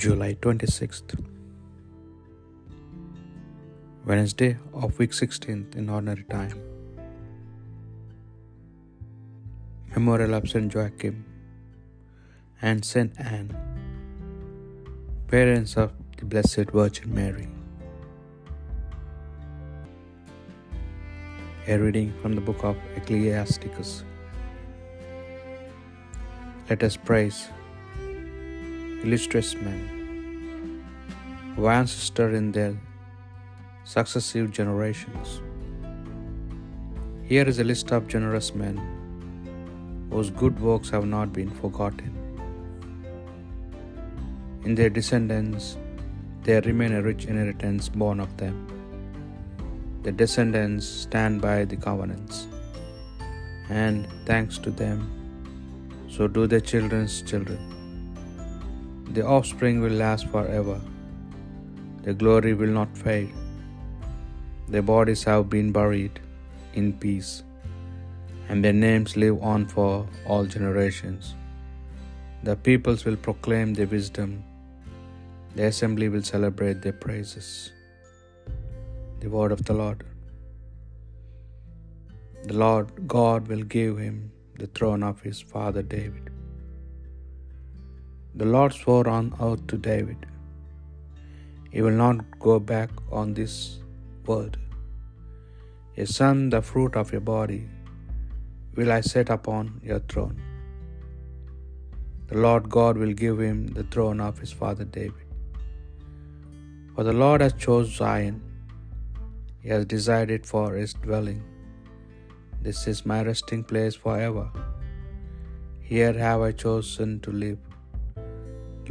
July 26th, Wednesday of week 16th in ordinary time. Memorial of Saint Joachim and Saint Anne, parents of the Blessed Virgin Mary. A reading from the book of Ecclesiasticus. Let us praise illustrious men who ancestor in their successive generations. Here is a list of generous men whose good works have not been forgotten. In their descendants, there remain a rich inheritance born of them. The descendants stand by the covenants, and thanks to them, so do their children's children. The offspring will last forever. Their glory will not fade. Their bodies have been buried in peace, and their names live on for all generations. The peoples will proclaim their wisdom. The assembly will celebrate their praises. The word of the Lord. The Lord God will give him the throne of his father David. The Lord swore on oath to David, He will not go back on this word. A son, the fruit of your body, will I set upon your throne. The Lord God will give him the throne of his father David. For the Lord has chosen Zion, He has decided for his dwelling. This is my resting place forever. Here have I chosen to live.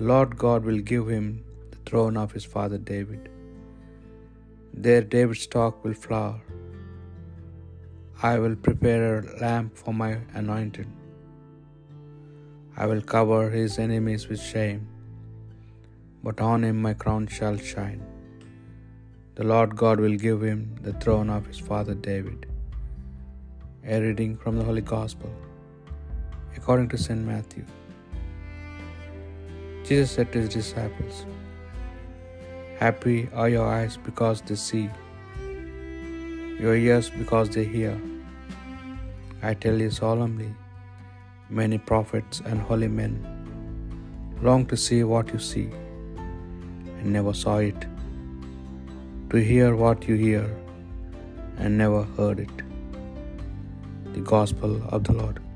Lord God will give him the throne of his father David. There David's stock will flower. I will prepare a lamp for my anointed. I will cover his enemies with shame, but on him my crown shall shine. The Lord God will give him the throne of his father David. A reading from the Holy Gospel according to St. Matthew. Jesus said to his disciples, Happy are your eyes because they see, your ears because they hear. I tell you solemnly, many prophets and holy men long to see what you see and never saw it, to hear what you hear and never heard it. The Gospel of the Lord.